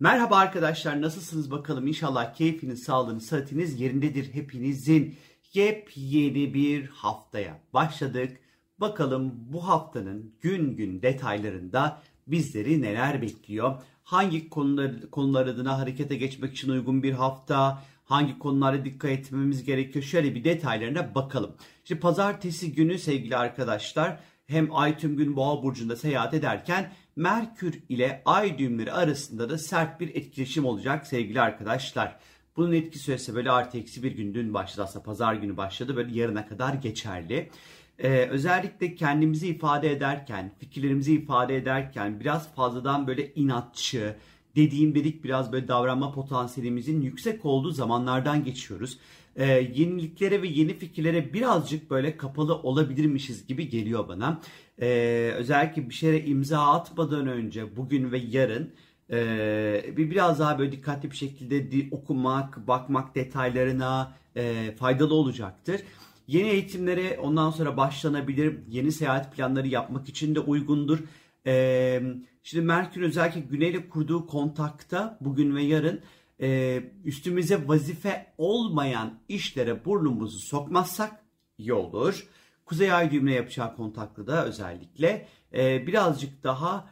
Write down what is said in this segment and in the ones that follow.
Merhaba arkadaşlar nasılsınız bakalım inşallah keyfiniz, sağlığınız, sıhhatiniz yerindedir hepinizin. Yepyeni bir haftaya başladık. Bakalım bu haftanın gün gün detaylarında bizleri neler bekliyor? Hangi konular, konular adına harekete geçmek için uygun bir hafta? Hangi konulara dikkat etmemiz gerekiyor? Şöyle bir detaylarına bakalım. Şimdi pazartesi günü sevgili arkadaşlar hem ay tüm gün boğa burcunda seyahat ederken Merkür ile ay düğümleri arasında da sert bir etkileşim olacak sevgili arkadaşlar. Bunun etki süresi böyle artı eksi bir gün dün başladı aslında pazar günü başladı böyle yarına kadar geçerli. Ee, özellikle kendimizi ifade ederken, fikirlerimizi ifade ederken biraz fazladan böyle inatçı, dediğim dedik biraz böyle davranma potansiyelimizin yüksek olduğu zamanlardan geçiyoruz. Ee, yeniliklere ve yeni fikirlere birazcık böyle kapalı olabilirmişiz gibi geliyor bana. Ee, özellikle bir şeye imza atmadan önce bugün ve yarın e, bir biraz daha böyle dikkatli bir şekilde okumak, bakmak detaylarına e, faydalı olacaktır. Yeni eğitimlere ondan sonra başlanabilir. Yeni seyahat planları yapmak için de uygundur. Şimdi Merkür özellikle Güney'le kurduğu kontakta bugün ve yarın üstümüze vazife olmayan işlere burnumuzu sokmazsak iyi olur. Kuzey Ay düğümüne yapacağı kontakta da özellikle birazcık daha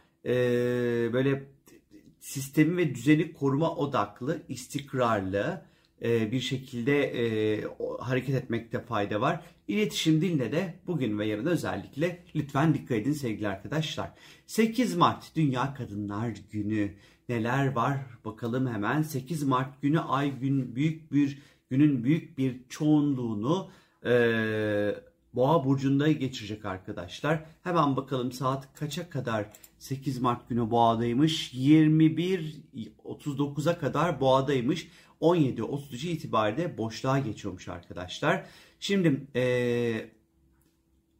böyle sistemi ve düzeni koruma odaklı, istikrarlı, bir şekilde e, hareket etmekte fayda var. İletişim diline de bugün ve yarın özellikle lütfen dikkat edin sevgili arkadaşlar. 8 Mart Dünya Kadınlar Günü neler var bakalım hemen. 8 Mart günü ay gün büyük bir günün büyük bir çoğunluğunu e, Boğa burcunda geçirecek arkadaşlar. Hemen bakalım saat kaça kadar 8 Mart günü Boğa'daymış. 21.39'a kadar Boğa'daymış. 17.33 itibariyle boşluğa geçiyormuş arkadaşlar. Şimdi ee,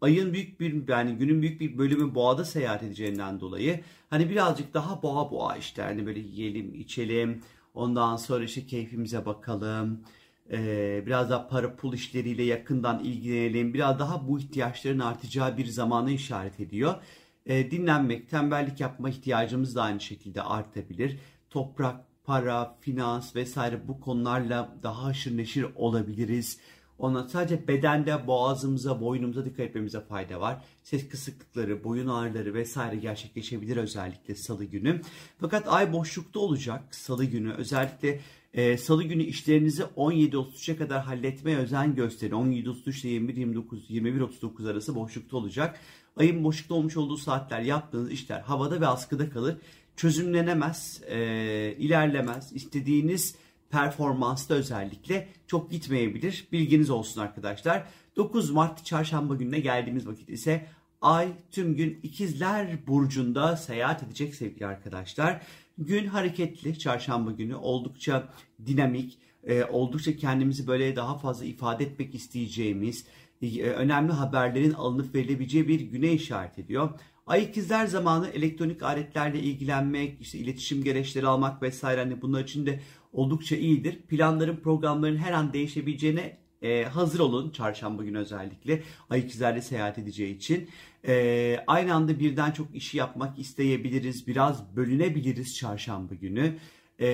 ayın büyük bir yani günün büyük bir bölümü boğada seyahat edeceğinden dolayı hani birazcık daha boğa boğa işte hani böyle yiyelim içelim ondan sonra işte keyfimize bakalım ee, biraz daha para pul işleriyle yakından ilgilenelim biraz daha bu ihtiyaçların artacağı bir zamanı işaret ediyor. Ee, dinlenmek tembellik yapma ihtiyacımız da aynı şekilde artabilir. Toprak para, finans vesaire bu konularla daha haşır neşir olabiliriz. Ona sadece bedende boğazımıza, boynumuza dikkat etmemize fayda var. Ses kısıklıkları, boyun ağrıları vesaire gerçekleşebilir özellikle salı günü. Fakat ay boşlukta olacak salı günü. Özellikle e, salı günü işlerinizi 17.33'e kadar halletmeye özen gösterin. 17.33 ile 21.29, 21.39 arası boşlukta olacak. Ayın boşlukta olmuş olduğu saatler yaptığınız işler havada ve askıda kalır çözümlenemez, e, ilerlemez. İstediğiniz performansta özellikle çok gitmeyebilir. Bilginiz olsun arkadaşlar. 9 Mart çarşamba gününe geldiğimiz vakit ise Ay tüm gün ikizler burcunda seyahat edecek sevgili arkadaşlar. Gün hareketli çarşamba günü oldukça dinamik, e, oldukça kendimizi böyle daha fazla ifade etmek isteyeceğimiz, e, önemli haberlerin alınıp verilebileceği bir güne işaret ediyor. Ay ikizler zamanı elektronik aletlerle ilgilenmek, işte iletişim gereçleri almak vesaire hani bunlar için de oldukça iyidir. Planların, programların her an değişebileceğine e, hazır olun çarşamba günü özellikle ay ikizlerle seyahat edeceği için. E, aynı anda birden çok işi yapmak isteyebiliriz, biraz bölünebiliriz çarşamba günü. E,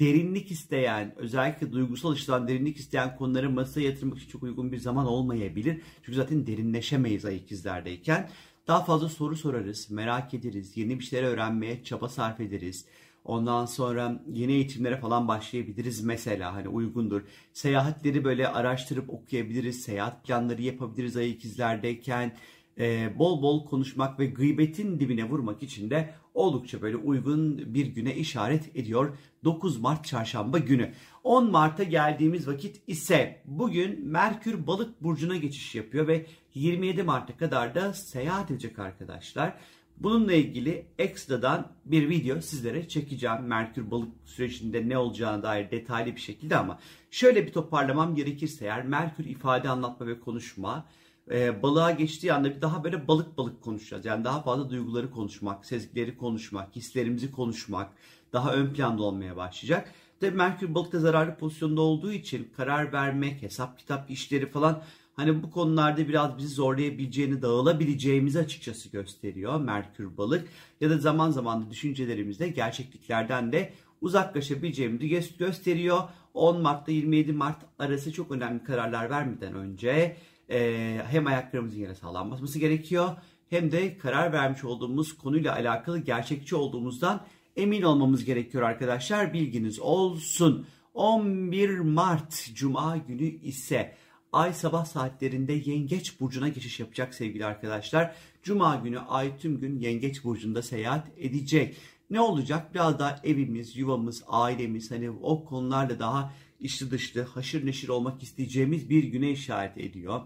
derinlik isteyen, özellikle duygusal açıdan derinlik isteyen konuları masaya yatırmak için çok uygun bir zaman olmayabilir. Çünkü zaten derinleşemeyiz ay ikizlerdeyken. Daha fazla soru sorarız, merak ederiz, yeni bir şeyler öğrenmeye çaba sarf ederiz. Ondan sonra yeni eğitimlere falan başlayabiliriz mesela hani uygundur. Seyahatleri böyle araştırıp okuyabiliriz, seyahat planları yapabiliriz ay ikizlerdeyken. Ee, bol bol konuşmak ve gıybetin dibine vurmak için de oldukça böyle uygun bir güne işaret ediyor 9 Mart çarşamba günü. 10 Mart'a geldiğimiz vakit ise bugün Merkür balık burcuna geçiş yapıyor ve 27 Mart'a kadar da seyahat edecek arkadaşlar. Bununla ilgili ekstradan bir video sizlere çekeceğim. Merkür balık sürecinde ne olacağına dair detaylı bir şekilde ama şöyle bir toparlamam gerekirse eğer Merkür ifade anlatma ve konuşma e, balığa geçtiği anda bir daha böyle balık balık konuşacağız. Yani daha fazla duyguları konuşmak, sezgileri konuşmak, hislerimizi konuşmak daha ön planda olmaya başlayacak. Tabii Merkür balıkta zararlı pozisyonda olduğu için karar vermek, hesap kitap işleri falan hani bu konularda biraz bizi zorlayabileceğini, dağılabileceğimizi açıkçası gösteriyor Merkür balık. Ya da zaman zaman da düşüncelerimizde gerçekliklerden de uzaklaşabileceğimizi gösteriyor. 10 Mart'ta 27 Mart arası çok önemli kararlar vermeden önce e, hem ayaklarımızın yere sağlam basması gerekiyor hem de karar vermiş olduğumuz konuyla alakalı gerçekçi olduğumuzdan emin olmamız gerekiyor arkadaşlar. Bilginiz olsun. 11 Mart Cuma günü ise Ay sabah saatlerinde Yengeç Burcu'na geçiş yapacak sevgili arkadaşlar. Cuma günü Ay tüm gün Yengeç Burcu'nda seyahat edecek. Ne olacak? Biraz daha evimiz, yuvamız, ailemiz hani o konularla daha içli dışlı, haşır neşir olmak isteyeceğimiz bir güne işaret ediyor.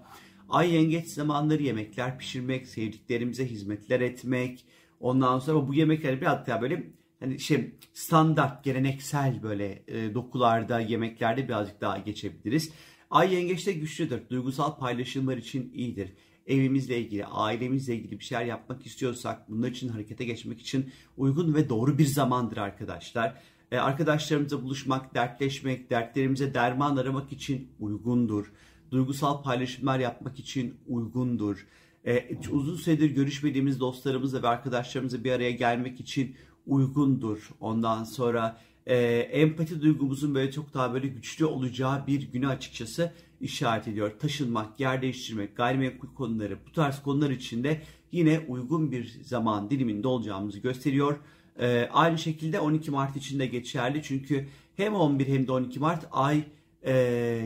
Ay yengeç zamanları yemekler pişirmek, sevdiklerimize hizmetler etmek. Ondan sonra bu yemekler biraz daha böyle hani şey standart, geleneksel böyle e, dokularda, yemeklerde birazcık daha geçebiliriz. Ay yengeçte güçlüdür. Duygusal paylaşımlar için iyidir. Evimizle ilgili, ailemizle ilgili bir şeyler yapmak istiyorsak bunlar için harekete geçmek için uygun ve doğru bir zamandır arkadaşlar. Ee, arkadaşlarımızla buluşmak, dertleşmek, dertlerimize derman aramak için uygundur. Duygusal paylaşımlar yapmak için uygundur. Ee, uzun süredir görüşmediğimiz dostlarımızla ve arkadaşlarımızla bir araya gelmek için uygundur. Ondan sonra e, empati duygumuzun böyle çok daha böyle güçlü olacağı bir günü açıkçası işaret ediyor. Taşınmak, yer değiştirmek, gayrimenkul konuları bu tarz konular için de yine uygun bir zaman diliminde olacağımızı gösteriyor. E, aynı şekilde 12 Mart için de geçerli çünkü hem 11 hem de 12 Mart ay e,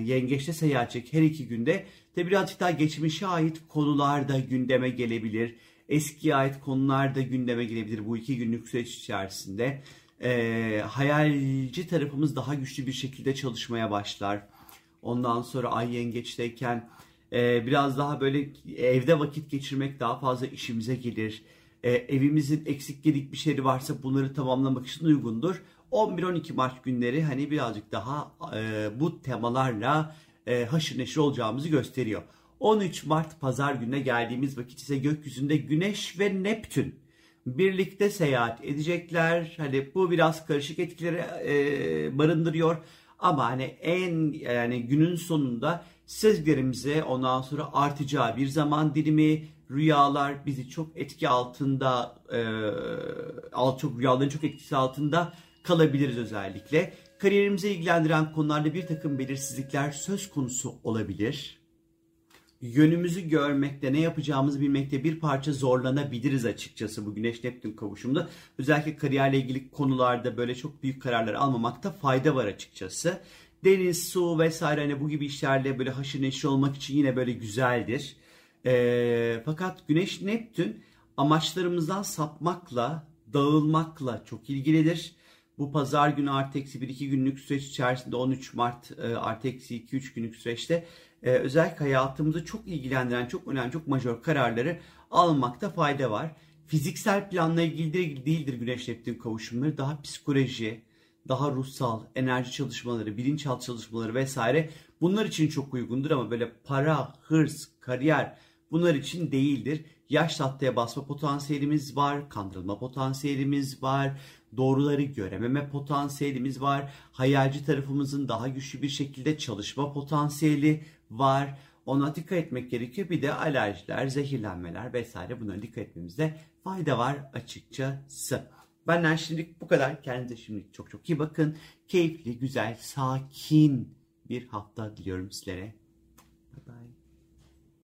yengeçte seyahat edecek her iki günde de birazcık daha geçmişe ait konular da gündeme gelebilir. Eskiye ait konular da gündeme gelebilir bu iki günlük süreç içerisinde e, hayalci tarafımız daha güçlü bir şekilde çalışmaya başlar. Ondan sonra ay yengeçteyken e, biraz daha böyle evde vakit geçirmek daha fazla işimize gelir. E, evimizin eksik gedik bir şeyi varsa bunları tamamlamak için uygundur. 11-12 Mart günleri hani birazcık daha e, bu temalarla e, haşır neşir olacağımızı gösteriyor. 13 Mart pazar gününe geldiğimiz vakit ise gökyüzünde Güneş ve Neptün birlikte seyahat edecekler. Hani bu biraz karışık etkileri e, barındırıyor. Ama hani en yani günün sonunda sezgilerimize ondan sonra artacağı bir zaman dilimi, rüyalar bizi çok etki altında, e, çok rüyaların çok etkisi altında kalabiliriz özellikle. Kariyerimize ilgilendiren konularda bir takım belirsizlikler söz konusu olabilir yönümüzü görmekte, ne yapacağımızı bilmekte bir parça zorlanabiliriz açıkçası bu Güneş Neptün kavuşumunda. Özellikle kariyerle ilgili konularda böyle çok büyük kararlar almamakta fayda var açıkçası. Deniz, su vesaire hani bu gibi işlerle böyle haşır neşir olmak için yine böyle güzeldir. E, fakat Güneş Neptün amaçlarımızdan sapmakla, dağılmakla çok ilgilidir. Bu pazar günü artı eksi 1-2 günlük süreç içerisinde 13 Mart e, artı eksi 2-3 günlük süreçte e, özellikle hayatımızı çok ilgilendiren çok önemli çok majör kararları almakta fayda var. Fiziksel planla ilgili değildir Güneş Neptün kavuşumları. Daha psikoloji, daha ruhsal, enerji çalışmaları, bilinçaltı çalışmaları vesaire bunlar için çok uygundur ama böyle para, hırs, kariyer bunlar için değildir. Yaş tatlıya basma potansiyelimiz var, kandırılma potansiyelimiz var, doğruları görememe potansiyelimiz var, hayalci tarafımızın daha güçlü bir şekilde çalışma potansiyeli var. Ona dikkat etmek gerekiyor. Bir de alerjiler, zehirlenmeler vesaire bunlara dikkat etmemizde fayda var açıkçası. Benden şimdilik bu kadar. Kendinize şimdilik çok çok iyi bakın. Keyifli, güzel, sakin bir hafta diliyorum sizlere. Bye bye.